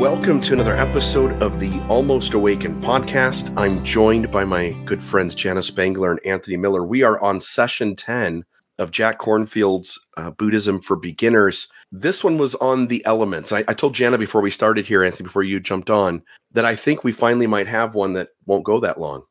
Welcome to another episode of the Almost Awakened podcast. I'm joined by my good friends Jana Spangler and Anthony Miller. We are on session 10 of Jack Kornfield's uh, Buddhism for Beginners. This one was on the elements. I, I told Jana before we started here, Anthony, before you jumped on, that I think we finally might have one that won't go that long.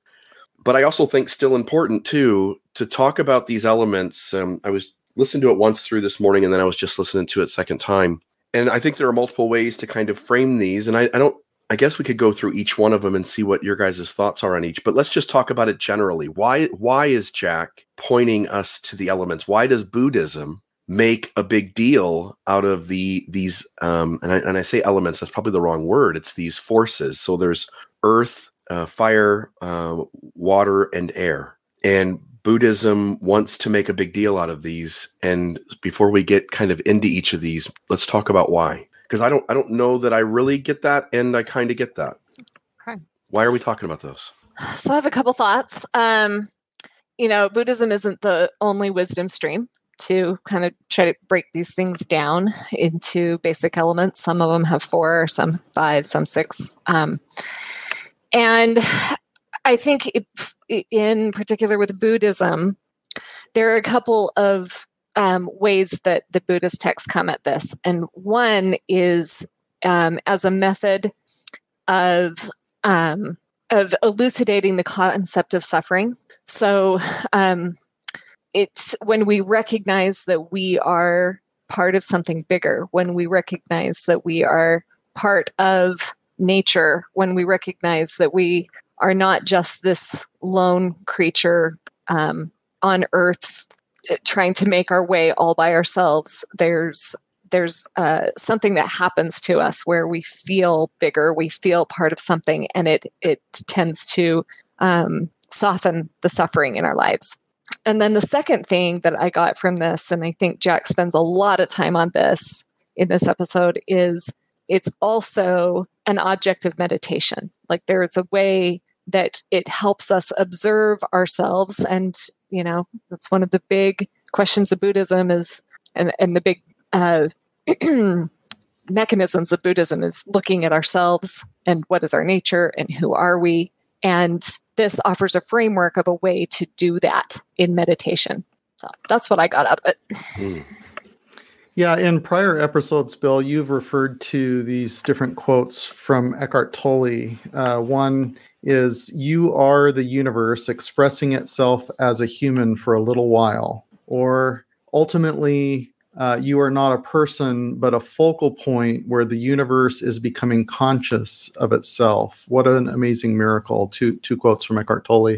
But I also think still important too to talk about these elements. Um, I was listening to it once through this morning, and then I was just listening to it second time and I think there are multiple ways to kind of frame these. And I, I, don't, I guess we could go through each one of them and see what your guys' thoughts are on each. But let's just talk about it generally. Why, why is Jack pointing us to the elements? Why does Buddhism make a big deal out of the these? Um, and I, and I say elements. That's probably the wrong word. It's these forces. So there's earth, uh, fire, uh, water, and air. And Buddhism wants to make a big deal out of these. And before we get kind of into each of these, let's talk about why. Because I don't I don't know that I really get that and I kind of get that. Okay. Why are we talking about those? So I have a couple thoughts. Um, you know, Buddhism isn't the only wisdom stream to kind of try to break these things down into basic elements. Some of them have four, some five, some six. Um, and I think it, in particular with Buddhism, there are a couple of um, ways that the Buddhist texts come at this. And one is um, as a method of, um, of elucidating the concept of suffering. So um, it's when we recognize that we are part of something bigger, when we recognize that we are part of nature, when we recognize that we are not just this lone creature um, on Earth uh, trying to make our way all by ourselves. There's there's uh, something that happens to us where we feel bigger, we feel part of something, and it it tends to um, soften the suffering in our lives. And then the second thing that I got from this, and I think Jack spends a lot of time on this in this episode, is it's also an object of meditation. Like there's a way that it helps us observe ourselves and you know that's one of the big questions of buddhism is and, and the big uh, mechanisms of buddhism is looking at ourselves and what is our nature and who are we and this offers a framework of a way to do that in meditation so that's what i got out of it mm. Yeah, in prior episodes, Bill, you've referred to these different quotes from Eckhart Tolle. Uh, one is You are the universe expressing itself as a human for a little while. Or ultimately, uh, you are not a person, but a focal point where the universe is becoming conscious of itself. What an amazing miracle! Two two quotes from Eckhart Tolle.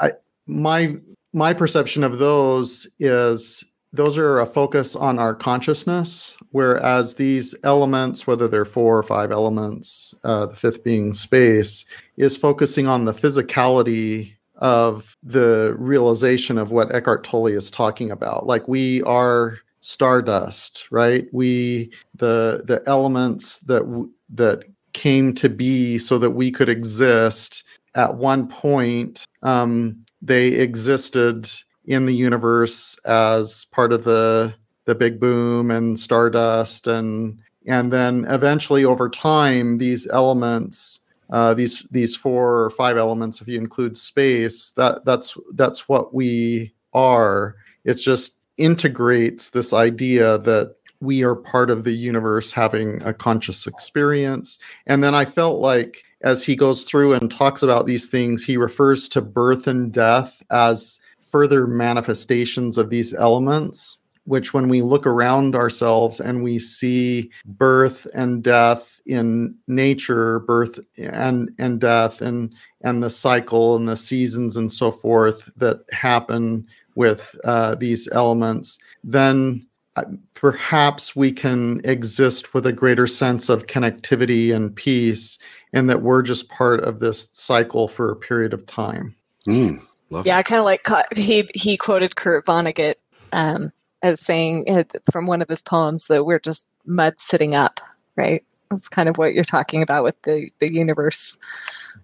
I, my my perception of those is those are a focus on our consciousness, whereas these elements, whether they're four or five elements, uh, the fifth being space, is focusing on the physicality of the realization of what Eckhart Tolle is talking about. Like we are stardust, right? We the the elements that that came to be so that we could exist at one point. Um, they existed in the universe as part of the the big boom and stardust and and then eventually over time these elements uh, these these four or five elements if you include space that that's that's what we are. It just integrates this idea that we are part of the universe having a conscious experience. And then i felt like as he goes through and talks about these things he refers to birth and death as further manifestations of these elements which when we look around ourselves and we see birth and death in nature birth and and death and and the cycle and the seasons and so forth that happen with uh, these elements then uh, perhaps we can exist with a greater sense of connectivity and peace and that we're just part of this cycle for a period of time mm. Love yeah, I kind of like he he quoted Kurt Vonnegut um, as saying uh, from one of his poems that we're just mud sitting up, right? That's kind of what you're talking about with the the universe.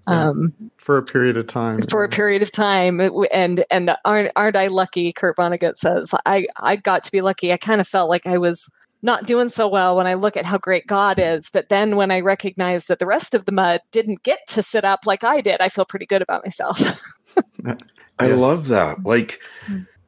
Um, for a period of time. For a period of time, and and aren't aren't I lucky? Kurt Vonnegut says I I got to be lucky. I kind of felt like I was not doing so well when I look at how great God is. But then when I recognize that the rest of the mud didn't get to sit up like I did, I feel pretty good about myself. I love that. Like,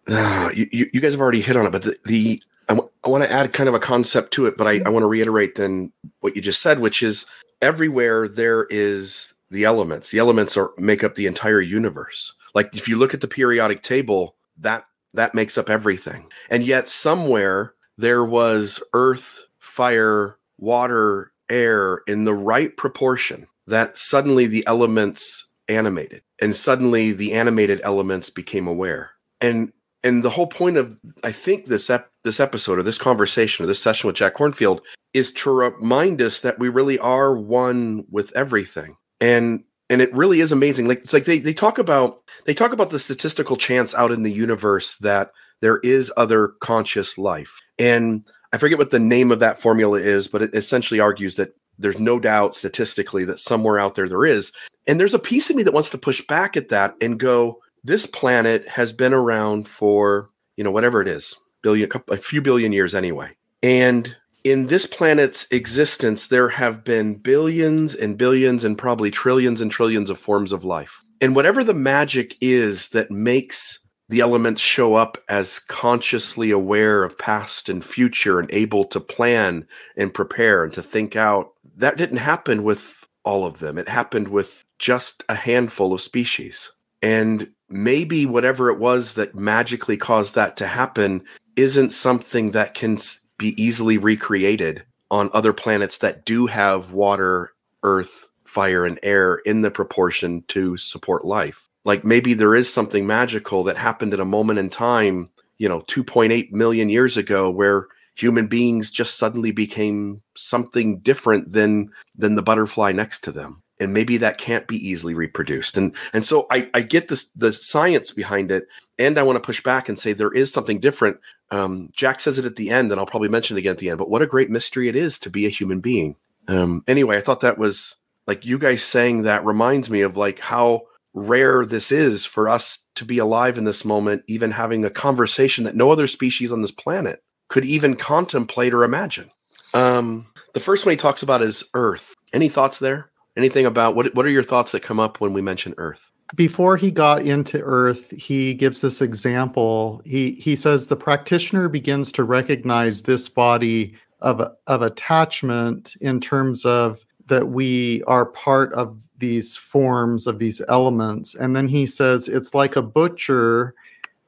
uh, you, you guys have already hit on it, but the, the I, w- I want to add kind of a concept to it, but I, I want to reiterate then what you just said, which is everywhere there is the elements. The elements are make up the entire universe. Like if you look at the periodic table, that that makes up everything. And yet somewhere there was earth, fire, water, air in the right proportion that suddenly the elements animated and suddenly the animated elements became aware. And and the whole point of I think this ep- this episode or this conversation or this session with Jack Kornfield is to remind us that we really are one with everything. And and it really is amazing. Like it's like they they talk about they talk about the statistical chance out in the universe that there is other conscious life. And I forget what the name of that formula is, but it essentially argues that there's no doubt statistically that somewhere out there there is. And there's a piece of me that wants to push back at that and go, this planet has been around for, you know, whatever it is, billion, a few billion years anyway. And in this planet's existence, there have been billions and billions and probably trillions and trillions of forms of life. And whatever the magic is that makes the elements show up as consciously aware of past and future and able to plan and prepare and to think out, that didn't happen with all of them. It happened with just a handful of species. And maybe whatever it was that magically caused that to happen isn't something that can be easily recreated on other planets that do have water, earth, fire, and air in the proportion to support life. Like maybe there is something magical that happened at a moment in time, you know, 2.8 million years ago where human beings just suddenly became something different than than the butterfly next to them. And maybe that can't be easily reproduced. And and so i i get this the science behind it and i want to push back and say there is something different. Um, jack says it at the end and i'll probably mention it again at the end but what a great mystery it is to be a human being. Um, anyway i thought that was like you guys saying that reminds me of like how rare this is for us to be alive in this moment even having a conversation that no other species on this planet could even contemplate or imagine um, the first one he talks about is earth any thoughts there Anything about what what are your thoughts that come up when we mention Earth? Before he got into Earth, he gives this example. He he says the practitioner begins to recognize this body of of attachment in terms of that we are part of these forms of these elements. And then he says it's like a butcher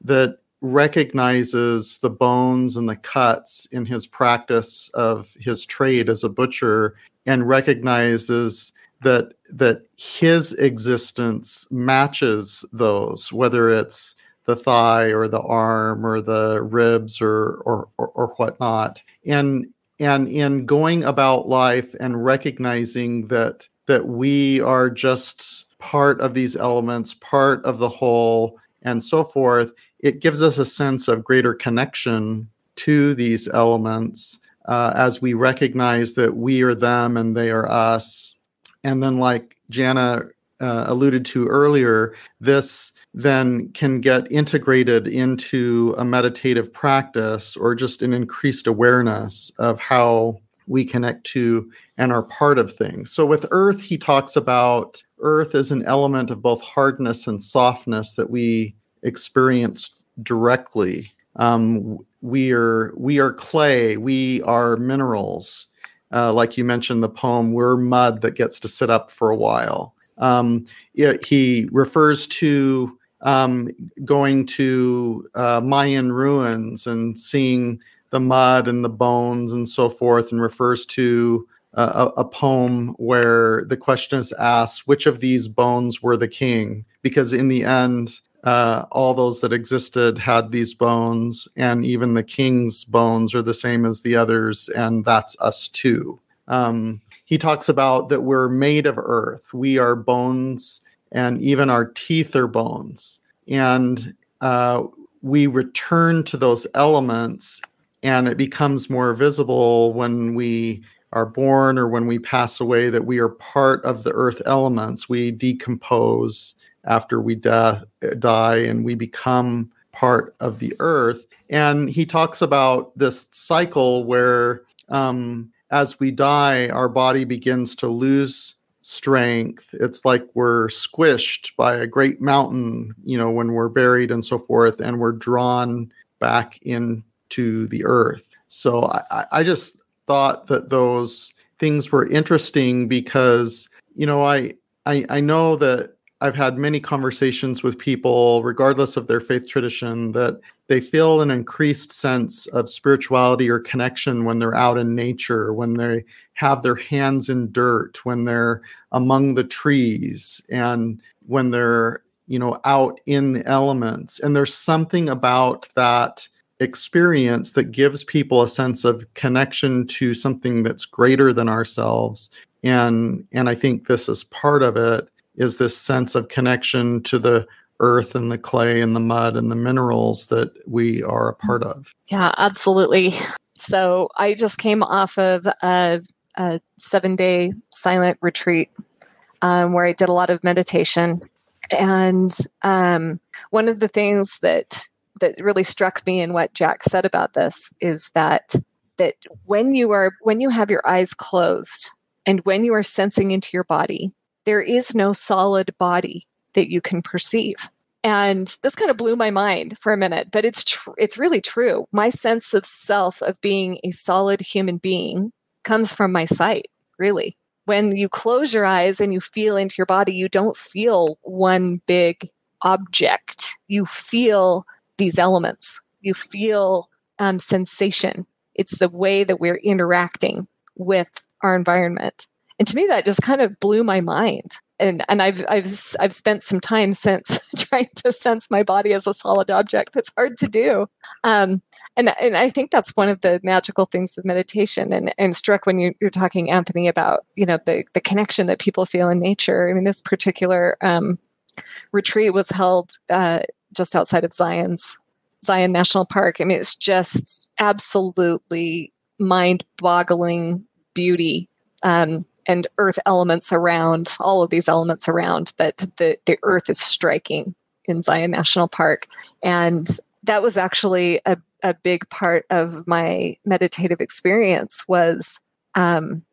that recognizes the bones and the cuts in his practice of his trade as a butcher and recognizes that that his existence matches those, whether it's the thigh or the arm or the ribs or or or, or whatnot. And and in going about life and recognizing that that we are just part of these elements, part of the whole, and so forth, it gives us a sense of greater connection to these elements uh, as we recognize that we are them and they are us and then, like Jana uh, alluded to earlier, this then can get integrated into a meditative practice or just an increased awareness of how we connect to and are part of things. So with earth, he talks about earth as an element of both hardness and softness that we experience directly. Um, we are we are clay, we are minerals, uh, like you mentioned, the poem, we're mud that gets to sit up for a while. Um, it, he refers to um, going to uh, Mayan ruins and seeing the mud and the bones and so forth, and refers to uh, a, a, poem where the question is asked which of these bones were the king? Because in the end, uh, all those that existed had these bones, and even the king's bones are the same as the others, and that's us too. Um, he talks about that we're made of earth, we are bones, and even our teeth are bones. And uh, we return to those elements, and it becomes more visible when we are born or when we pass away that we are part of the earth elements. We decompose after we die and we become part of the earth. and he talks about this cycle where um, as we die, our body begins to lose strength. It's like we're squished by a great mountain, you know, when we're buried and so forth, and we're drawn back into the earth. So I, I just thought that those things were interesting because, you know, I, I, I know that I've had many conversations with people, regardless of their faith tradition, that they feel an increased sense of spirituality or connection when they're out in nature, when they have their hands in dirt, when they're among the trees, and when they're, you know, out in the elements. And there's something about that experience that gives people a sense of connection to something that's greater than ourselves and and i think this is part of it is this sense of connection to the earth and the clay and the mud and the minerals that we are a part of. Yeah, absolutely. So I just came off of a, a seven day silent retreat um, where I did a lot of meditation. And um, one of the things that that really struck me in what Jack said about this is that that when you are when you have your eyes closed and when you are sensing into your body there is no solid body that you can perceive. And this kind of blew my mind for a minute, but it's tr- it's really true. My sense of self of being a solid human being comes from my sight, really. When you close your eyes and you feel into your body, you don't feel one big object. You feel these elements. You feel um, sensation. It's the way that we're interacting with our environment and to me that just kind of blew my mind and and I've I've I've spent some time since trying to sense my body as a solid object. It's hard to do, um, and and I think that's one of the magical things of meditation. And and struck when you, you're talking, Anthony, about you know the the connection that people feel in nature. I mean, this particular um, retreat was held uh, just outside of Zion's Zion National Park. I mean, it's just absolutely mind-boggling beauty. Um, and earth elements around all of these elements around but the, the earth is striking in zion national park. And that was actually a, a big part of my meditative experience was um,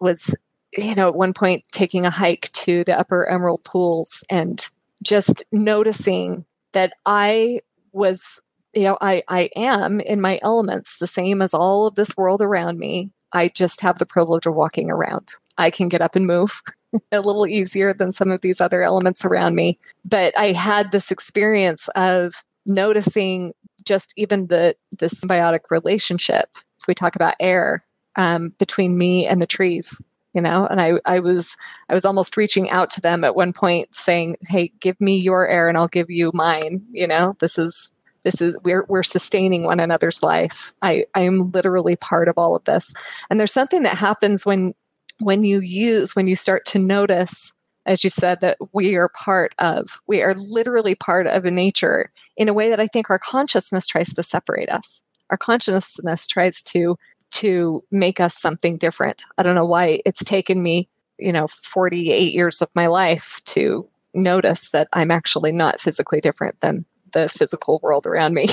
was you know at one point taking a hike to the upper emerald pools and just noticing that i was you know i i am in my elements the same as all of this world around me I just have the privilege of walking around. I can get up and move a little easier than some of these other elements around me. But I had this experience of noticing just even the the symbiotic relationship. If we talk about air um, between me and the trees, you know, and I I was I was almost reaching out to them at one point, saying, "Hey, give me your air, and I'll give you mine." You know, this is this is we're we're sustaining one another's life. I i am literally part of all of this. And there's something that happens when when you use when you start to notice as you said that we are part of we are literally part of a nature in a way that i think our consciousness tries to separate us. Our consciousness tries to to make us something different. I don't know why it's taken me you know 48 years of my life to notice that i'm actually not physically different than the physical world around me.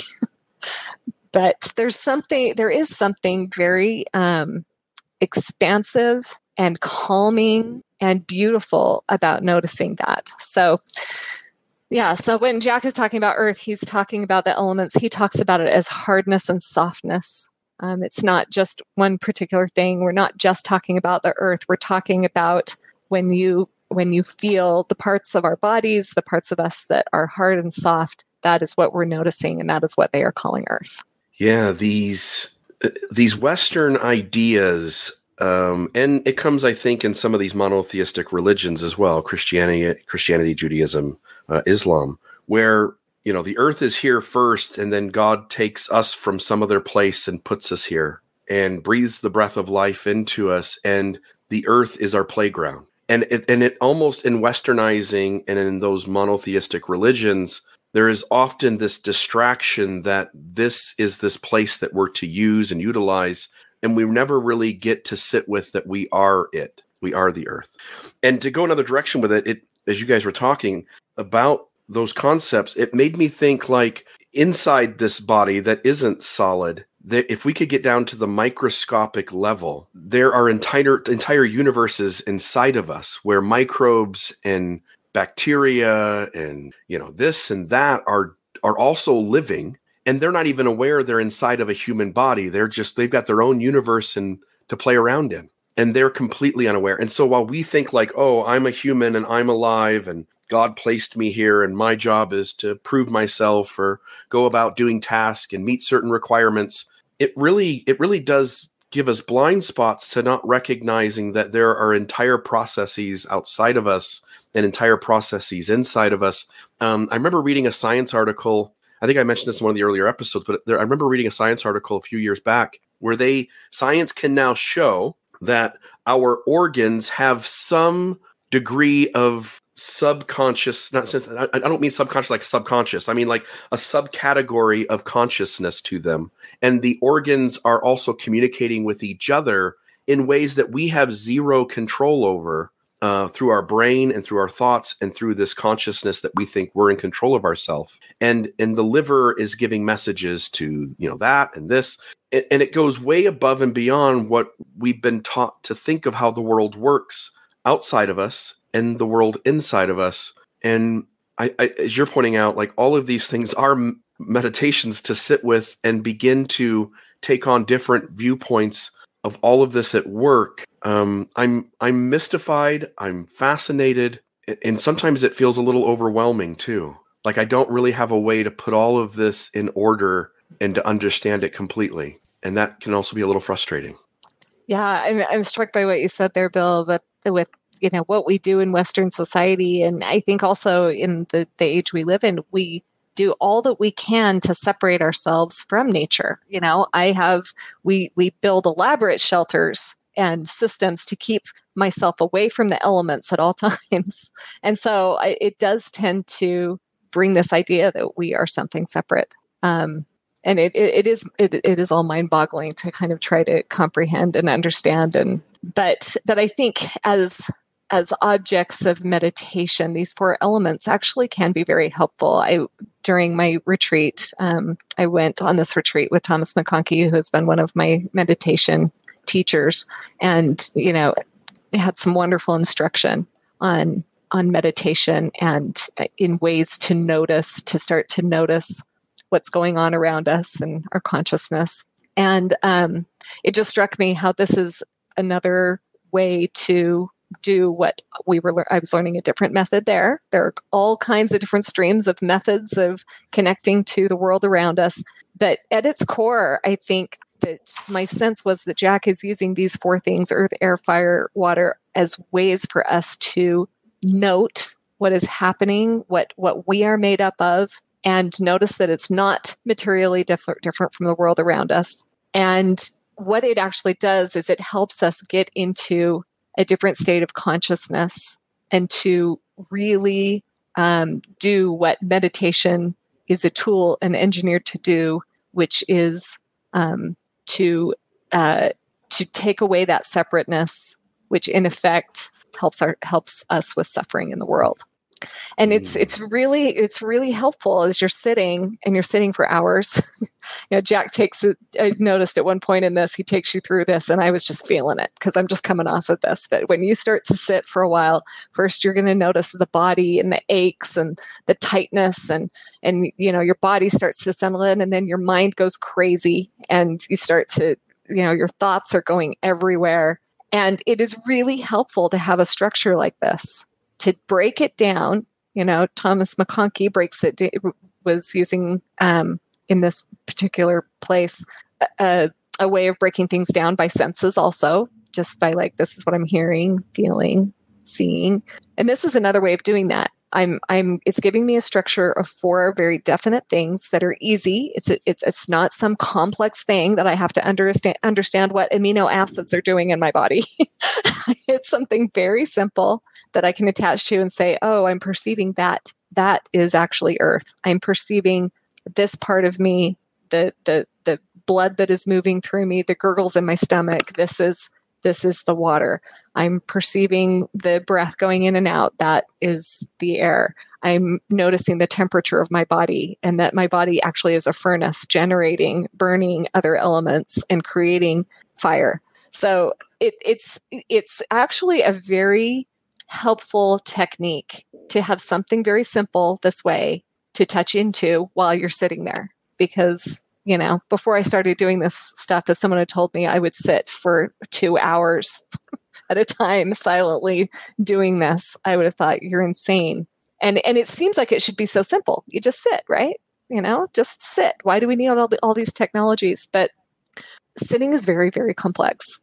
but there's something, there is something very um, expansive and calming and beautiful about noticing that. So, yeah, so when Jack is talking about earth, he's talking about the elements. He talks about it as hardness and softness. Um, it's not just one particular thing. We're not just talking about the earth. We're talking about when you when you feel the parts of our bodies, the parts of us that are hard and soft, that is what we're noticing and that is what they are calling earth. Yeah these uh, these western ideas um, and it comes i think in some of these monotheistic religions as well christianity christianity judaism uh, islam where you know the earth is here first and then god takes us from some other place and puts us here and breathes the breath of life into us and the earth is our playground. And it, and it almost in westernizing and in those monotheistic religions there is often this distraction that this is this place that we're to use and utilize and we never really get to sit with that we are it we are the earth. And to go another direction with it it as you guys were talking about those concepts it made me think like inside this body that isn't solid, that if we could get down to the microscopic level, there are entire entire universes inside of us where microbes and bacteria and you know this and that are are also living and they're not even aware they're inside of a human body. They're just they've got their own universe and to play around in and they're completely unaware. And so while we think like, "Oh, I'm a human and I'm alive and God placed me here and my job is to prove myself or go about doing tasks and meet certain requirements," it really it really does give us blind spots to not recognizing that there are entire processes outside of us and entire processes inside of us. Um, I remember reading a science article. I think I mentioned this in one of the earlier episodes, but there, I remember reading a science article a few years back where they science can now show that our organs have some degree of subconscious not since I, I don't mean subconscious like subconscious i mean like a subcategory of consciousness to them and the organs are also communicating with each other in ways that we have zero control over uh, through our brain and through our thoughts and through this consciousness that we think we're in control of ourselves and and the liver is giving messages to you know that and this. And it goes way above and beyond what we've been taught to think of how the world works outside of us and the world inside of us. And I, I as you're pointing out like all of these things are meditations to sit with and begin to take on different viewpoints of all of this at work um, I'm I'm mystified. I'm fascinated, and sometimes it feels a little overwhelming too. Like I don't really have a way to put all of this in order and to understand it completely, and that can also be a little frustrating. Yeah, I'm, I'm struck by what you said there, Bill. But with you know what we do in Western society, and I think also in the the age we live in, we do all that we can to separate ourselves from nature. You know, I have we we build elaborate shelters and systems to keep myself away from the elements at all times. And so I, it does tend to bring this idea that we are something separate. Um, and it, it, it is it, it is all mind boggling to kind of try to comprehend and understand and but but I think as as objects of meditation, these four elements actually can be very helpful. I during my retreat, um, I went on this retreat with Thomas McConkie, who has been one of my meditation teachers and you know had some wonderful instruction on on meditation and uh, in ways to notice to start to notice what's going on around us and our consciousness and um, it just struck me how this is another way to do what we were i was learning a different method there there are all kinds of different streams of methods of connecting to the world around us but at its core i think that my sense was that Jack is using these four things earth, air, fire, water as ways for us to note what is happening, what, what we are made up of, and notice that it's not materially different, different from the world around us. And what it actually does is it helps us get into a different state of consciousness and to really um, do what meditation is a tool and engineered to do, which is um, to uh, to take away that separateness, which in effect helps our helps us with suffering in the world. And it's mm. it's really it's really helpful as you're sitting and you're sitting for hours. you know, Jack takes it. I noticed at one point in this, he takes you through this, and I was just feeling it because I'm just coming off of this. But when you start to sit for a while, first you're going to notice the body and the aches and the tightness, and and you know your body starts to settle in, and then your mind goes crazy, and you start to you know your thoughts are going everywhere. And it is really helpful to have a structure like this to break it down. You know, Thomas McConkie breaks it, was using um, in this particular place a, a way of breaking things down by senses, also, just by like, this is what I'm hearing, feeling, seeing. And this is another way of doing that. I'm I'm it's giving me a structure of four very definite things that are easy. It's it's it's not some complex thing that I have to understand understand what amino acids are doing in my body. it's something very simple that I can attach to and say, "Oh, I'm perceiving that. That is actually earth. I'm perceiving this part of me, the the the blood that is moving through me, the gurgles in my stomach. This is this is the water. I'm perceiving the breath going in and out. That is the air. I'm noticing the temperature of my body and that my body actually is a furnace generating, burning other elements and creating fire. So it, it's it's actually a very helpful technique to have something very simple this way to touch into while you're sitting there because you know before i started doing this stuff if someone had told me i would sit for two hours at a time silently doing this. I would have thought you're insane. And and it seems like it should be so simple. You just sit right? You know just sit. Why do we need all, the, all these technologies? But sitting is very very complex.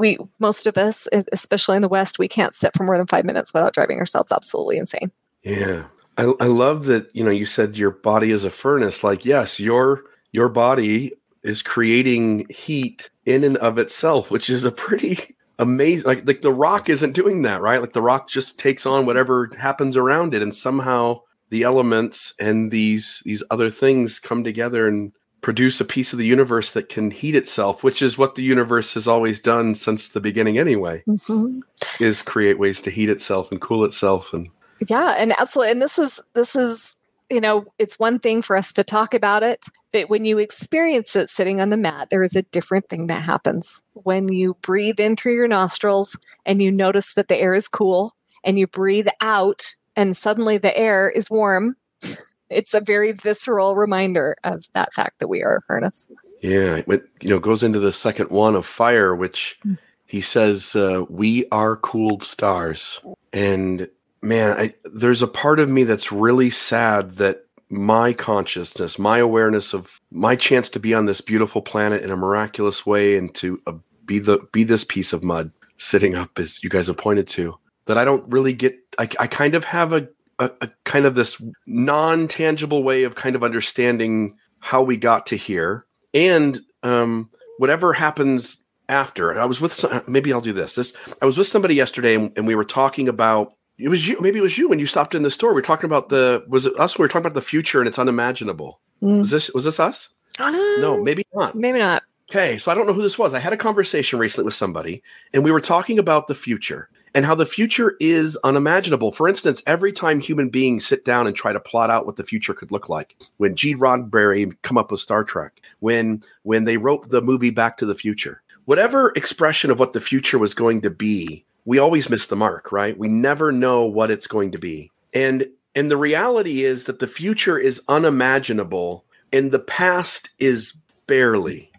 We most of us especially in the west we can't sit for more than five minutes without driving ourselves absolutely insane. Yeah. I, I love that you know you said your body is a furnace. Like yes your your body is creating heat in and of itself which is a pretty amazing like like the rock isn't doing that right like the rock just takes on whatever happens around it and somehow the elements and these these other things come together and produce a piece of the universe that can heat itself which is what the universe has always done since the beginning anyway mm-hmm. is create ways to heat itself and cool itself and yeah and absolutely and this is this is you know it's one thing for us to talk about it but when you experience it sitting on the mat, there is a different thing that happens. When you breathe in through your nostrils and you notice that the air is cool, and you breathe out and suddenly the air is warm, it's a very visceral reminder of that fact that we are a furnace. Yeah, it you know goes into the second one of fire, which mm. he says uh, we are cooled stars, and man, I, there's a part of me that's really sad that my consciousness, my awareness of my chance to be on this beautiful planet in a miraculous way and to uh, be the be this piece of mud sitting up as you guys have pointed to that I don't really get I, I kind of have a, a, a kind of this non-tangible way of kind of understanding how we got to here. And um, whatever happens after I was with some, maybe I'll do this this I was with somebody yesterday and, and we were talking about it was you. Maybe it was you when you stopped in the store. We are talking about the. Was it us? We were talking about the future, and it's unimaginable. Mm. Was this? Was this us? Uh, no, maybe not. Maybe not. Okay, so I don't know who this was. I had a conversation recently with somebody, and we were talking about the future and how the future is unimaginable. For instance, every time human beings sit down and try to plot out what the future could look like, when Gene Roddenberry come up with Star Trek, when when they wrote the movie Back to the Future, whatever expression of what the future was going to be we always miss the mark, right? We never know what it's going to be. And and the reality is that the future is unimaginable and the past is barely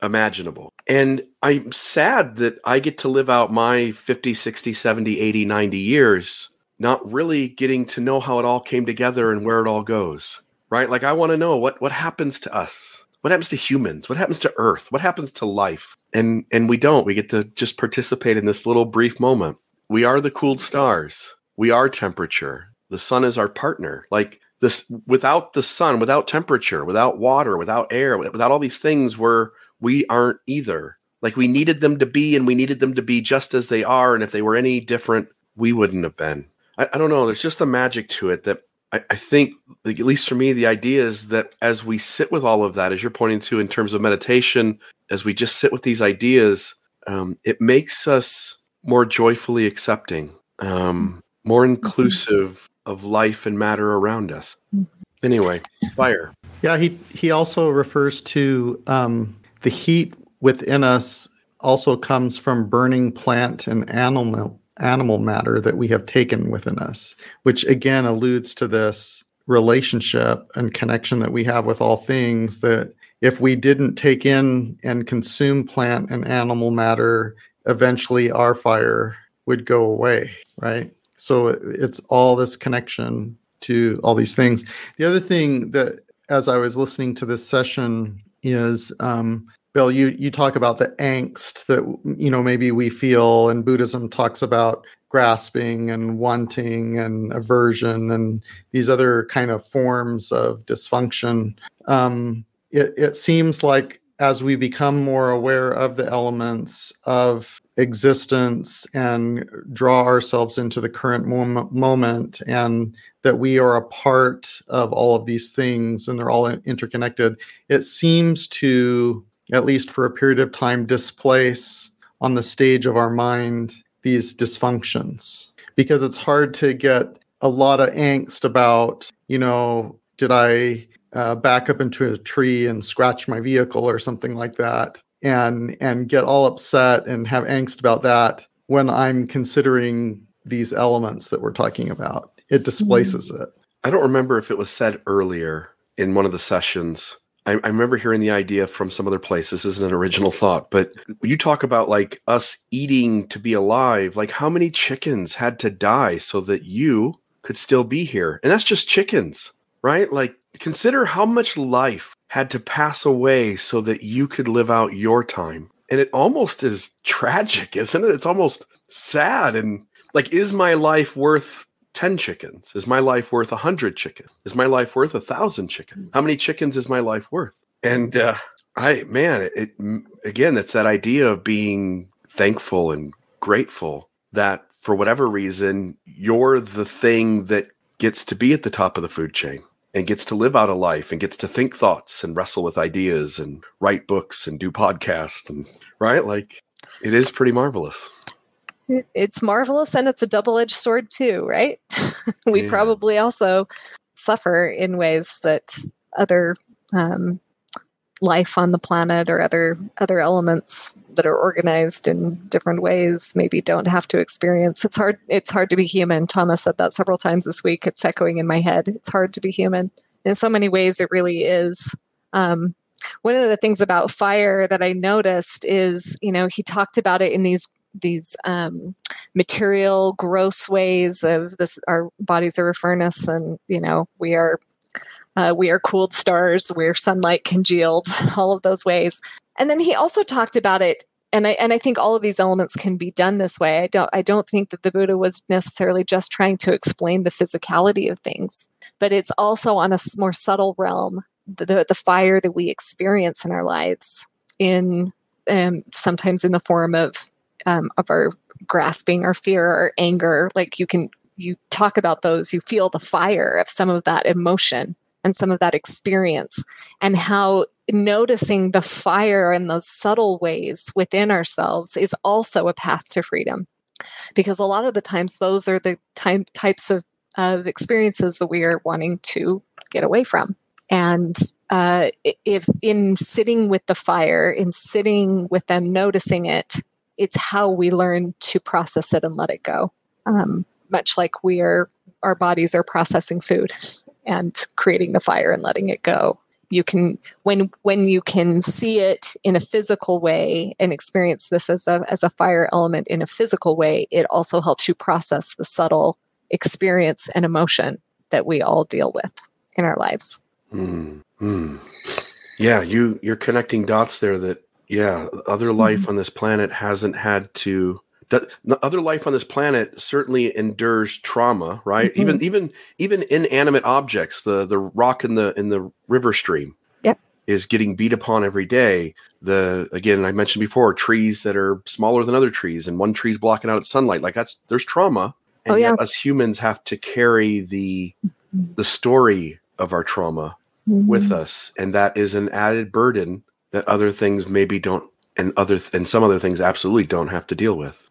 imaginable. And I'm sad that I get to live out my 50, 60, 70, 80, 90 years not really getting to know how it all came together and where it all goes. Right? Like I want to know what what happens to us? What happens to humans? What happens to earth? What happens to life? and and we don't. We get to just participate in this little brief moment. We are the cooled stars. We are temperature. The sun is our partner. Like this without the sun without temperature without water without air without all these things where we aren't either. Like we needed them to be and we needed them to be just as they are. And if they were any different we wouldn't have been. I, I don't know. There's just a magic to it that I, I think like, at least for me the idea is that as we sit with all of that as you're pointing to in terms of meditation as we just sit with these ideas, um, it makes us more joyfully accepting, um, more mm-hmm. inclusive of life and matter around us. Mm-hmm. Anyway, fire. Yeah, he he also refers to um, the heat within us also comes from burning plant and animal animal matter that we have taken within us, which again alludes to this relationship and connection that we have with all things that if we didn't take in and consume plant and animal matter, eventually our fire would go away, right? So it's all this connection to all these things. The other thing that, as I was listening to this session, is um, Bill, you you talk about the angst that you know maybe we feel, and Buddhism talks about grasping and wanting and aversion and these other kind of forms of dysfunction. Um, it, it seems like as we become more aware of the elements of existence and draw ourselves into the current mom- moment and that we are a part of all of these things and they're all interconnected, it seems to, at least for a period of time, displace on the stage of our mind these dysfunctions because it's hard to get a lot of angst about, you know, did I uh, back up into a tree and scratch my vehicle or something like that and and get all upset and have angst about that when I'm considering these elements that we're talking about. It displaces mm-hmm. it. I don't remember if it was said earlier in one of the sessions. I, I, remember hearing the idea from some other place. This isn't an original thought, but you talk about like us eating to be alive. Like how many chickens had to die so that you could still be here? And that's just chickens, right? Like consider how much life had to pass away so that you could live out your time. And it almost is tragic, isn't it? It's almost sad. And like, is my life worth 10 chickens? Is my life worth 100 chickens? Is my life worth a 1,000 chickens? How many chickens is my life worth? And uh, I, man, it, it again, it's that idea of being thankful and grateful that for whatever reason, you're the thing that gets to be at the top of the food chain and gets to live out a life and gets to think thoughts and wrestle with ideas and write books and do podcasts and right like it is pretty marvelous it's marvelous and it's a double-edged sword too right? We yeah. probably also suffer in ways that other um, life on the planet or other other elements that are organized in different ways maybe don't have to experience. It's hard it's hard to be human. Thomas said that several times this week. It's echoing in my head. It's hard to be human. In so many ways it really is. Um, one of the things about fire that i noticed is you know he talked about it in these these um, material gross ways of this our bodies are a furnace and you know we are uh, we are cooled stars we're sunlight congealed all of those ways and then he also talked about it and I and I think all of these elements can be done this way. I don't I don't think that the Buddha was necessarily just trying to explain the physicality of things, but it's also on a more subtle realm, the the, the fire that we experience in our lives, in um, sometimes in the form of um, of our grasping our fear or anger like you can you talk about those you feel the fire of some of that emotion and some of that experience and how noticing the fire in those subtle ways within ourselves is also a path to freedom. Because a lot of the times those are the time, types of, of experiences that we are wanting to get away from. And uh, if in sitting with the fire in sitting with them noticing it it's how we learn to process it and let it go. Um, much like we are, our bodies are processing food and creating the fire and letting it go. You can when when you can see it in a physical way and experience this as a as a fire element in a physical way, it also helps you process the subtle experience and emotion that we all deal with in our lives. Mm, mm. Yeah, you you're connecting dots there that yeah, other life mm-hmm. on this planet hasn't had to. The other life on this planet certainly endures trauma, right? Mm-hmm. Even even even inanimate objects, the the rock in the in the river stream, yep. is getting beat upon every day. The again, I mentioned before, trees that are smaller than other trees, and one tree's blocking out its sunlight. Like that's there's trauma, and oh, yeah. yet us humans have to carry the mm-hmm. the story of our trauma mm-hmm. with us, and that is an added burden that other things maybe don't and other th- and some other things absolutely don't have to deal with.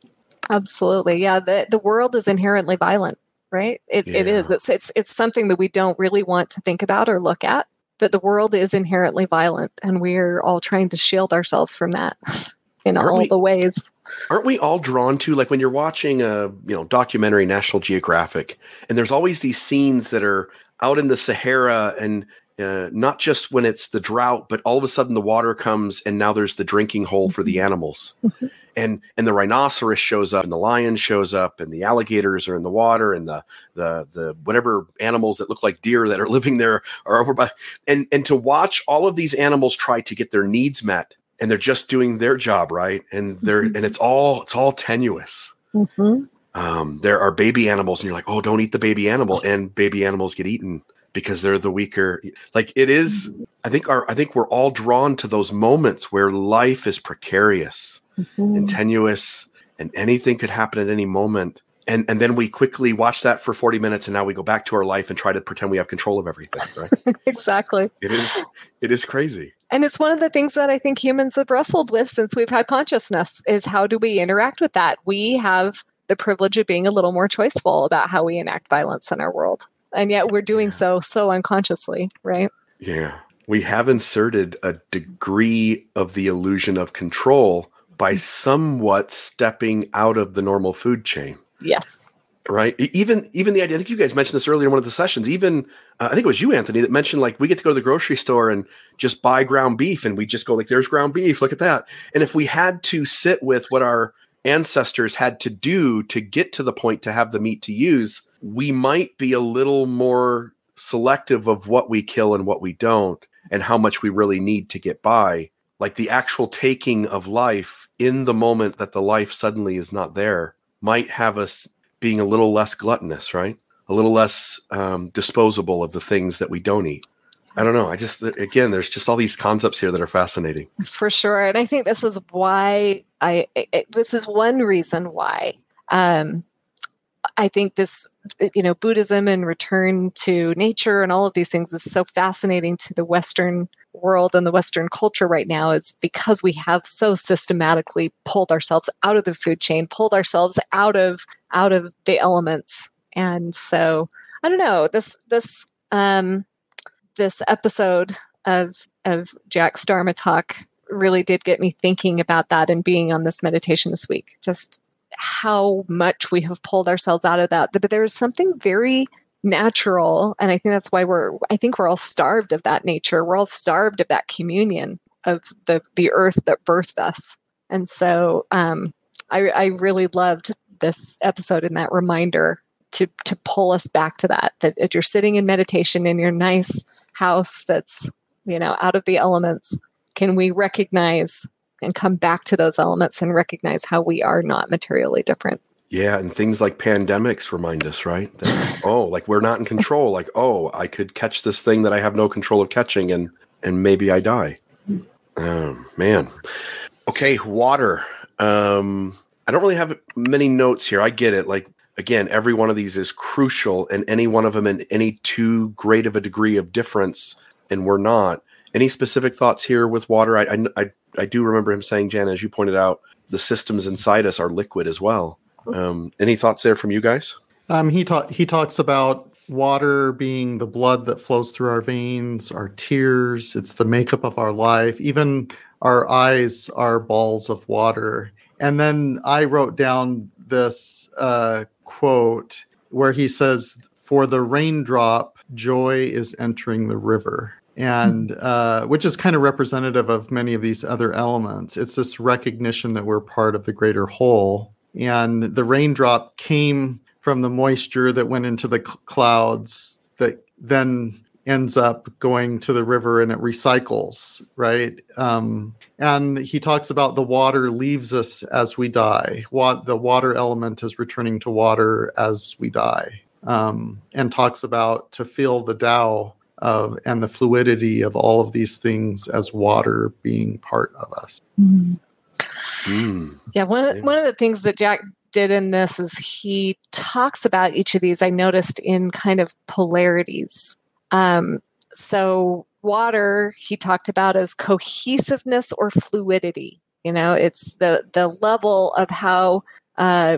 Absolutely. Yeah the, the world is inherently violent right? It, yeah. it is. It's, it's it's something that we don't really want to think about or look at but the world is inherently violent and we're all trying to shield ourselves from that in aren't all we, the ways. Aren't we all drawn to like when you're watching a you know documentary national geographic and there's always these scenes that are out in the sahara and uh, not just when it's the drought, but all of a sudden the water comes and now there's the drinking hole for the mm-hmm. animals. Mm-hmm. and and the rhinoceros shows up and the lion shows up and the alligators are in the water and the the the whatever animals that look like deer that are living there are over by and and to watch all of these animals try to get their needs met and they're just doing their job right and they're mm-hmm. and it's all it's all tenuous. Mm-hmm. Um, there are baby animals and you're like, oh, don't eat the baby animal, and baby animals get eaten because they're the weaker like it is i think our i think we're all drawn to those moments where life is precarious mm-hmm. and tenuous and anything could happen at any moment. And and then we quickly watch that for 40 minutes and now we go back to our life and try to pretend we have control of everything right? Exactly. It is it is crazy. And it's one of the things that i think humans have wrestled with since we've had consciousness is how do we interact with that? We have the privilege of being a little more choiceful about how we enact violence in our world and yet we're doing yeah. so so unconsciously right yeah we have inserted a degree of the illusion of control by somewhat stepping out of the normal food chain Yes. Right. Even even the idea. I think you guys mentioned this earlier in one of the sessions. Even uh, I think it was you, Anthony, that mentioned like we get to go to the grocery store and just buy ground beef, and we just go like, "There's ground beef. Look at that." And if we had to sit with what our ancestors had to do to get to the point to have the meat to use, we might be a little more selective of what we kill and what we don't, and how much we really need to get by. Like the actual taking of life in the moment that the life suddenly is not there might have us being a little less gluttonous, right? A little less um, disposable of the things that we don't eat. I don't know. I just again, there's just all these concepts here that are fascinating. For sure, and I think this is why I. I this is one reason why um, I think this, you know, Buddhism and return to nature and all of these things is so fascinating to the Western world and the Western culture right now is because we have so systematically pulled ourselves out of the food chain, pulled ourselves out of out of the elements. And so I don't know, this this um this episode of of Jack's Dharma talk really did get me thinking about that and being on this meditation this week. Just how much we have pulled ourselves out of that. But there is something very natural and i think that's why we're i think we're all starved of that nature we're all starved of that communion of the the earth that birthed us and so um i i really loved this episode and that reminder to to pull us back to that that if you're sitting in meditation in your nice house that's you know out of the elements can we recognize and come back to those elements and recognize how we are not materially different yeah, and things like pandemics remind us, right? That, oh, like we're not in control. Like, oh, I could catch this thing that I have no control of catching, and and maybe I die. Oh man. Okay, water. Um, I don't really have many notes here. I get it. Like again, every one of these is crucial, and any one of them in any too great of a degree of difference, and we're not. Any specific thoughts here with water? I I, I, do remember him saying, Jan, as you pointed out, the systems inside us are liquid as well. Um, any thoughts there from you guys? Um, he ta- he talks about water being the blood that flows through our veins, our tears. It's the makeup of our life. Even our eyes are balls of water. And then I wrote down this uh, quote where he says, "For the raindrop, joy is entering the river." And uh, which is kind of representative of many of these other elements. It's this recognition that we're part of the greater whole, and the raindrop came from the moisture that went into the cl- clouds that then ends up going to the river and it recycles right? Um, and he talks about the water leaves us as we die. What the water element is returning to water as we die. Um, and talks about to feel the Tao of and the fluidity of all of these things as water being part of us mm-hmm. Mm. Yeah, one of, one of the things that Jack did in this is he talks about each of these. I noticed in kind of polarities. Um, so water he talked about as cohesiveness or fluidity. You know, it's the the level of how uh,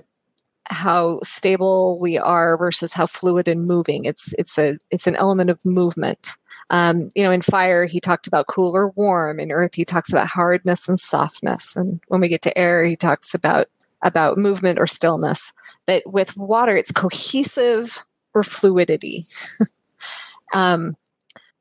how stable we are versus how fluid and moving. It's it's a it's an element of movement. Um, you know, in fire, he talked about cool or warm. In earth, he talks about hardness and softness. And when we get to air, he talks about about movement or stillness. But with water, it's cohesive or fluidity. um,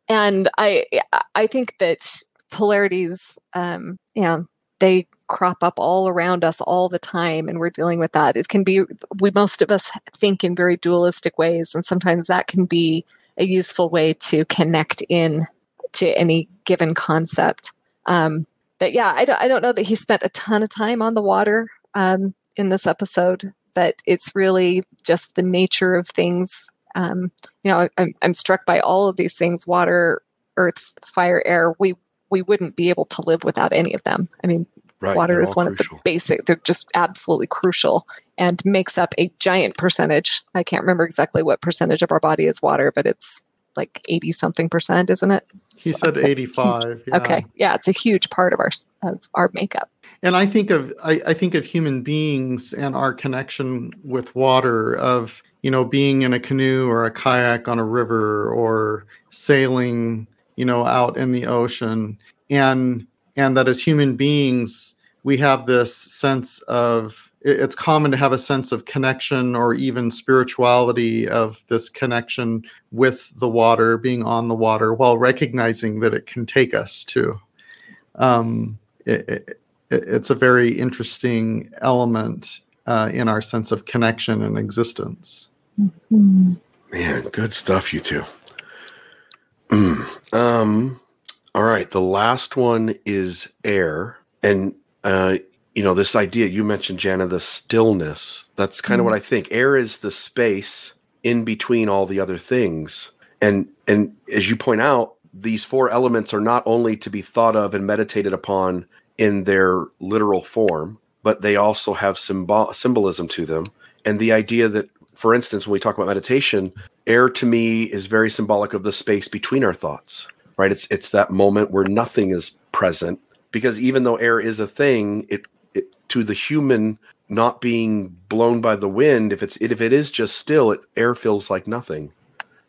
and I I think that polarities, um, you know, they crop up all around us all the time and we're dealing with that. It can be we most of us think in very dualistic ways and sometimes that can be a useful way to connect in to any given concept. Um, but yeah I don't, I don't know that he spent a ton of time on the water um, in this episode but it's really just the nature of things. Um, you know I'm, I'm struck by all of these things water earth fire air. We we wouldn't be able to live without any of them. I mean Right, water is one crucial. of the basic they're just absolutely crucial and makes up a giant percentage i can't remember exactly what percentage of our body is water but it's like 80 something percent isn't it He So said it's a 85. yeah. Okay, yeah, it's a huge part of our of our makeup. And I think of I, I think of human beings and our connection with water of you know being in a canoe or a kayak on a river or sailing you know out in the ocean and and that as human beings we have this sense of it's common to have a sense of connection or even spirituality of this connection with the water being on the water while recognizing that it can take us to um, it, it, it- it's a very interesting element uh, in our sense of connection and existence. Man, good stuff, you two. Mm. Um, all right, the last one is air, and uh, you know this idea you mentioned, Jana, the stillness. That's kind of what I think. Air is the space in between all the other things, and and as you point out, these four elements are not only to be thought of and meditated upon in their literal form, but they also have symbol symbolism to them, and the idea that for instance, when we talk about meditation, air to me is very symbolic of the space between our thoughts, right? It's it's that moment where nothing is present because even though air is a thing, it, it to the human not being blown by the wind, if it's if it is just still, it air feels like nothing.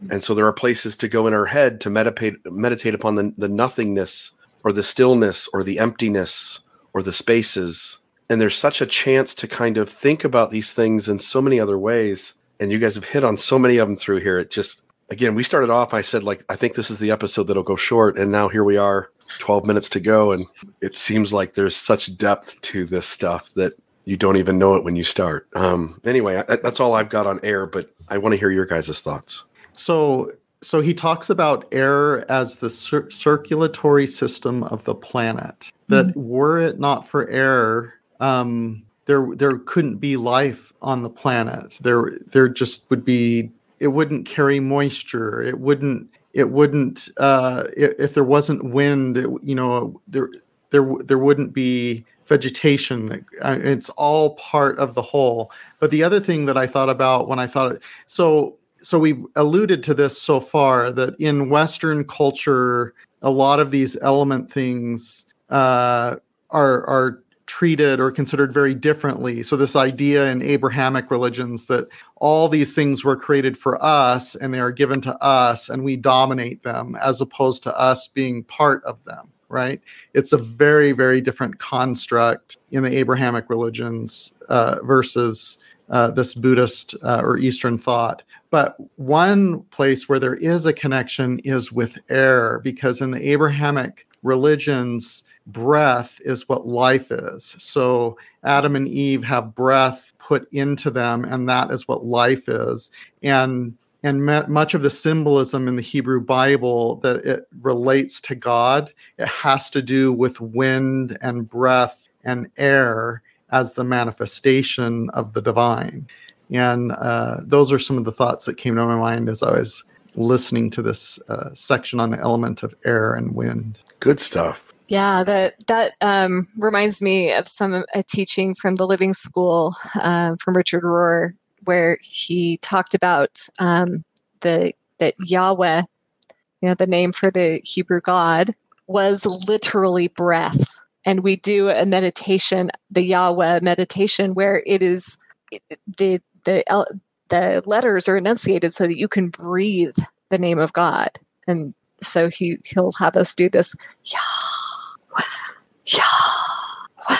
And so there are places to go in our head to meditate meditate upon the, the nothingness or the stillness or the emptiness or the spaces. And there's such a chance to kind of think about these things in so many other ways. And you guys have hit on so many of them through here. It just again, we started off, I said like I think this is the episode that'll go short, and now here we are, 12 minutes to go, and it seems like there's such depth to this stuff that you don't even know it when you start. Um, anyway, I, that's all I've got on air, but I want to hear your guys' thoughts. So, so he talks about air as the cir- circulatory system of the planet. That were it not for air, um, there there couldn't be life on the planet. There there just would be. It wouldn't carry moisture. It wouldn't. It wouldn't. Uh, if, there wasn't wind, it, you know, there there there wouldn't be vegetation. That uh, it's all part of the whole. But the other thing that I thought about when I thought so so we've alluded to this so far that in Western culture, a lot of these element things uh, are are treated or considered very differently. So this idea in Abrahamic religions that all these things were created for us and they are given to us and we dominate them as opposed to us being part of them. Right? It's a very very different construct in the Abrahamic religions uh, versus uh, this Buddhist uh, or Eastern thought. But one place where there is a connection is with air, because in the Abrahamic religions, breath is what life is. So Adam and Eve have breath put into them, and that is what life is. And and much of the symbolism in the Hebrew Bible that it relates to God, it has to do with wind and breath and air as the manifestation of the divine. And uh, those are some of the thoughts that came to my mind as I was listening to this uh, section on the element of air and wind. Good stuff. Yeah, that that um, reminds me of some a teaching from the Living School um, from Richard Rohr, where he talked about um, the that Yahweh, you know, the name for the Hebrew God, was literally breath. And we do a meditation, the Yahweh meditation, where it is the the the letters are enunciated so that you can breathe the name of God. And so he he'll have us do this Yahweh, Yahweh.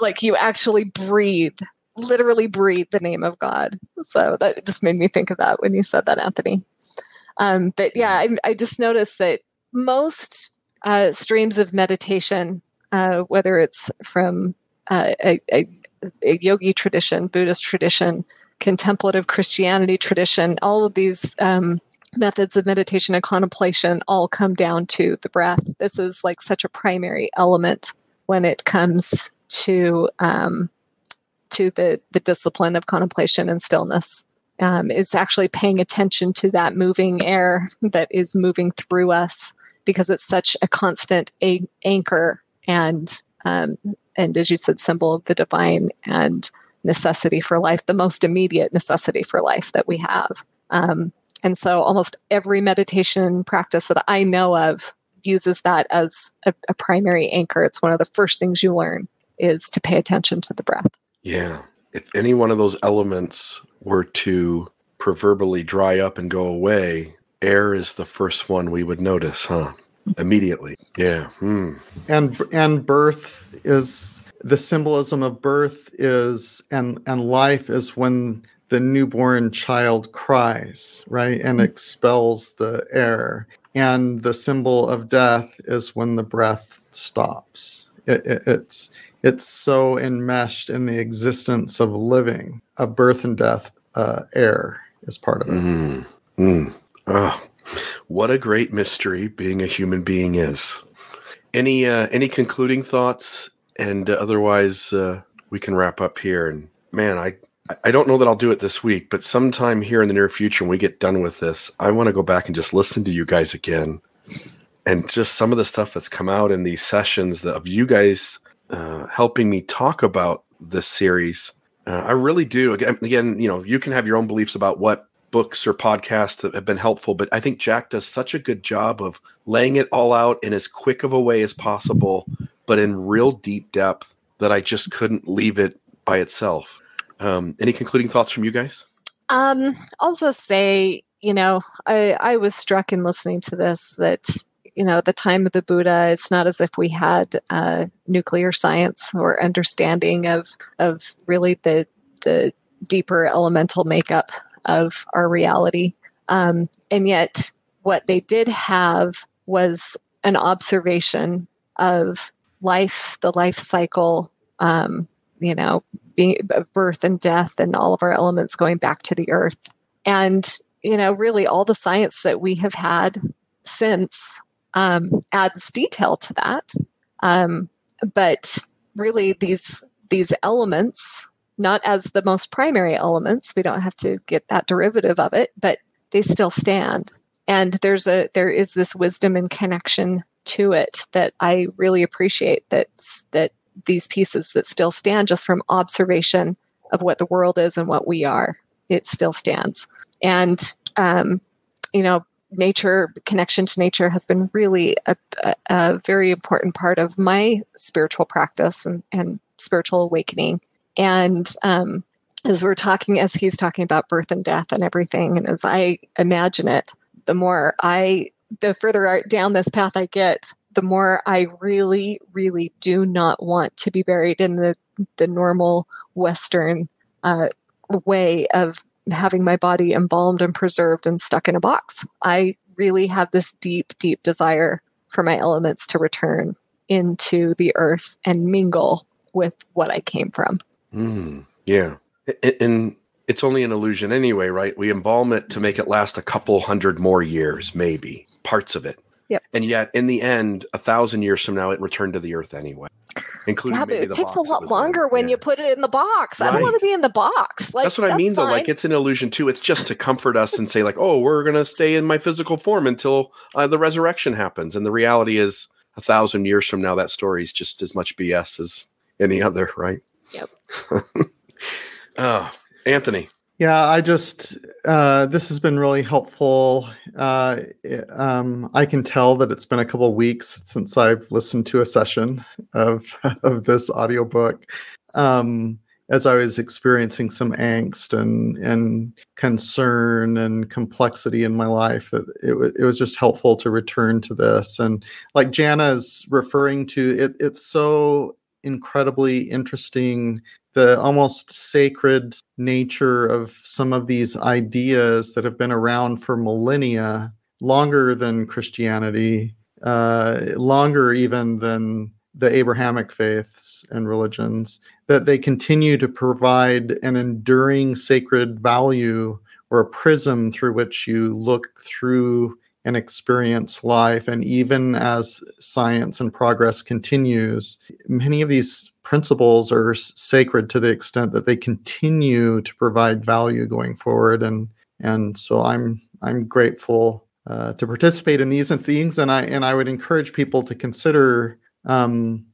Like you actually breathe, literally breathe the name of God. So that just made me think of that when you said that, Anthony. Um, but yeah, I, I just noticed that most uh, streams of meditation, uh, whether it's from uh, a, a, a yogi tradition, Buddhist tradition, contemplative Christianity tradition, all of these um, methods of meditation and contemplation all come down to the breath. This is like such a primary element when it comes to um, to the the discipline of contemplation and stillness. Um, it's actually paying attention to that moving air that is moving through us because it's such a constant a- anchor and um, and as you said, symbol of the divine and necessity for life, the most immediate necessity for life that we have. Um, and so almost every meditation practice that I know of uses that as a, a primary anchor. It's one of the first things you learn is to pay attention to the breath. Yeah. If any one of those elements were to proverbially dry up and go away, air is the first one we would notice, huh? Immediately. Yeah. Hmm. And and birth is the symbolism of birth is and and life is when the newborn child cries, right? And expels the air. And the symbol of death is when the breath stops. It, it, it's it's so enmeshed in the existence of living, of birth and death. Uh, air is part of it. Mm. Mm. Oh, what a great mystery being a human being is. Any uh, any concluding thoughts? And uh, otherwise, uh, we can wrap up here. And man, I I don't know that I'll do it this week, but sometime here in the near future, when we get done with this, I want to go back and just listen to you guys again, and just some of the stuff that's come out in these sessions that, of you guys uh, helping me talk about this series. Uh, I really do. Again, again, you know, you can have your own beliefs about what books or podcasts that have been helpful, but I think Jack does such a good job of laying it all out in as quick of a way as possible, but in real deep depth that I just couldn't leave it by itself. Um, any concluding thoughts from you guys? Um, I'll just say, you know, I, I was struck in listening to this that, you know, at the time of the Buddha, it's not as if we had uh, nuclear science or understanding of of really the the deeper elemental makeup of our reality. Um, and yet, what they did have was an observation of life, the life cycle, um, you know, being of birth and death and all of our elements going back to the earth. And, you know, really all the science that we have had since um, adds detail to that. Um, but really these these elements, not as the most primary elements, we don't have to get that derivative of it, but they still stand. And there's a there is this wisdom and connection to it that I really appreciate that that these pieces that still stand just from observation of what the world is and what we are. It still stands. And, um, you know, nature, connection to nature has been really a, a, very important part of my spiritual practice and, and spiritual awakening. And um, as we're talking, as he's talking about birth and death and everything, and as I imagine it, the more I, the further down this path I get, the more I really, really do not want to be buried in the the normal Western uh, way of having my body embalmed and preserved and stuck in a box. I really have this deep, deep desire for my elements to return into the earth and mingle with what I came from. Mm, yeah. And it's only an illusion anyway, right? We embalm it to make it last a couple hundred more years, maybe parts of it. Yep. And yet, in the end, a thousand years from now, it returned to the earth anyway. Including yeah, but it takes a lot longer when yeah. you put it in the box. Right. I don't want to be in the box. Like, that's what that's I mean, fine. though. Like it's an illusion too. It's just to comfort us and say, like, oh, we're gonna stay in my physical form until uh, the resurrection happens. And the reality is, a thousand years from now, that story is just as much BS as any other, right? Yep. oh, Anthony. Yeah, I just uh, this has been really helpful. Uh, um, I can tell that it's been a couple weeks since I've listened to a session of of this audiobook. Um, as I was experiencing some angst and and concern and complexity in my life, that it, it was just helpful to return to this. And like Jana is referring to, it, it's so incredibly interesting the almost sacred nature of some of these ideas that have been around for millennia, longer than Christianity, uh, longer even than the Abrahamic faiths and religions, that they continue to provide an enduring sacred value or a prism through which you look through and experience life. And even as science and progress continues, many of these principles are sacred to the extent that they continue to provide value going forward. And and so I'm I'm grateful uh, to participate in these and things. And I and I would encourage people to consider um,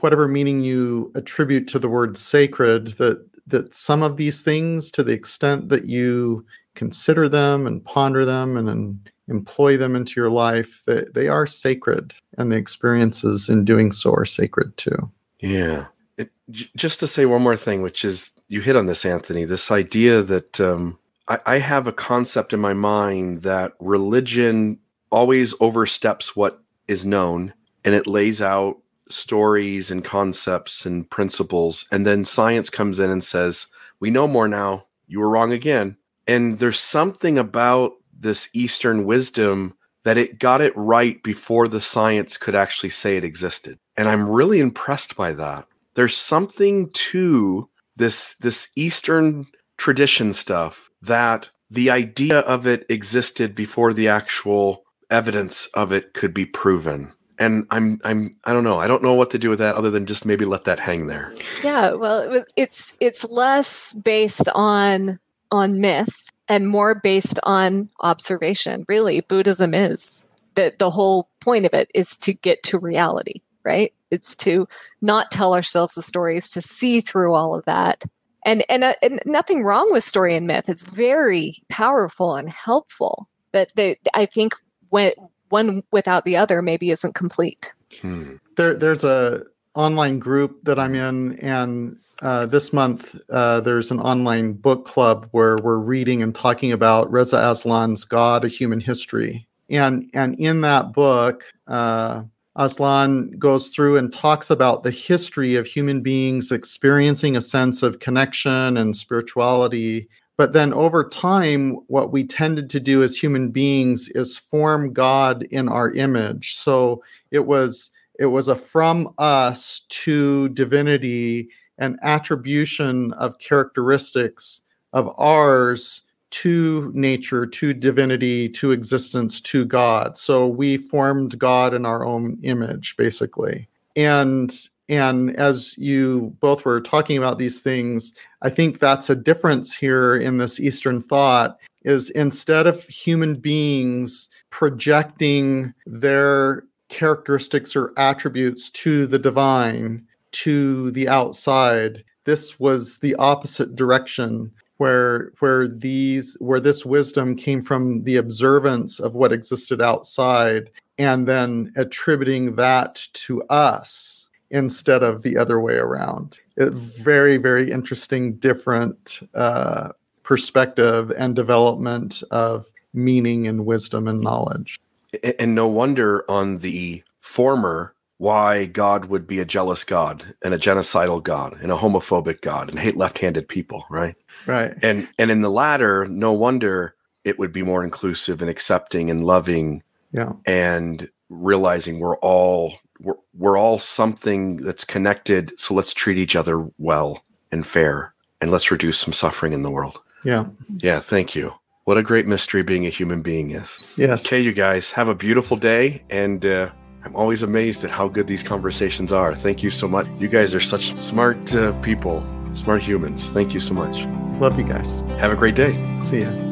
whatever meaning you attribute to the word sacred that that some of these things to the extent that you consider them and ponder them and, and employ them into your life that they are sacred and the experiences in doing so are sacred too. Yeah. It, just to say one more thing which is you hit on this anthony this idea that um, I, I have a concept in my mind that religion always oversteps what is known and it lays out stories and concepts and principles and then science comes in and says we know more now. You were wrong again. And there's something about this eastern wisdom that it got it right before the science could actually say it existed. And i'm really impressed by that. There's something to this this eastern tradition stuff that the idea of it existed before the actual evidence of it could be proven. And i'm i'm i don't know. I don't know what to do with that other than just maybe let that hang there. Yeah well it's it's less based on on myth and more based on observation really buddhism is that the whole point of it is to get to reality right it's to not tell ourselves the stories to see through all of that and and, uh, and nothing wrong with story and myth it's very powerful and helpful but they, i think when one without the other maybe isn't complete. Hmm. There, there's a online group that I'm in, and uh, this month uh, there's an online book club where we're reading and talking about Reza Aslan's God: A Human History, and and in that book. Uh, Aslan goes through and talks about the history of human beings experiencing a sense of connection and spirituality but then over time, what we tended to do as human beings is form God in our image. So it was it was a from us to divinity an attribution of characteristics of ours to nature, to divinity, to existence, to God. So we formed God in our own image, basically. And and as you both were talking about these things, I think that's a difference here in this Eastern thought is instead of human beings projecting their characteristics or attributes to the divine, to the outside, this was the opposite direction where where these where this wisdom came from the observance of what existed outside and then attributing that to us instead of the other way around. It, very, very interesting, different uh, perspective and development of meaning and wisdom and knowledge. And no wonder on the former why God would be a jealous God and a genocidal God and a homophobic God and hate left-handed people, right? Right. And and in the latter, no wonder it would be more inclusive and accepting and loving. Yeah. And realizing we're all we're, we're all something that's connected. So let's treat each other well and fair and let's reduce some suffering in the world. Yeah. Yeah. Thank you. What a great mystery being a human being is. Yes. Okay, you guys have a beautiful day. And uh, I'm always amazed at how good these conversations are. Thank you so much. You guys are such smart uh, people, smart humans. Thank you so much. Love you guys. Have a great day. See ya.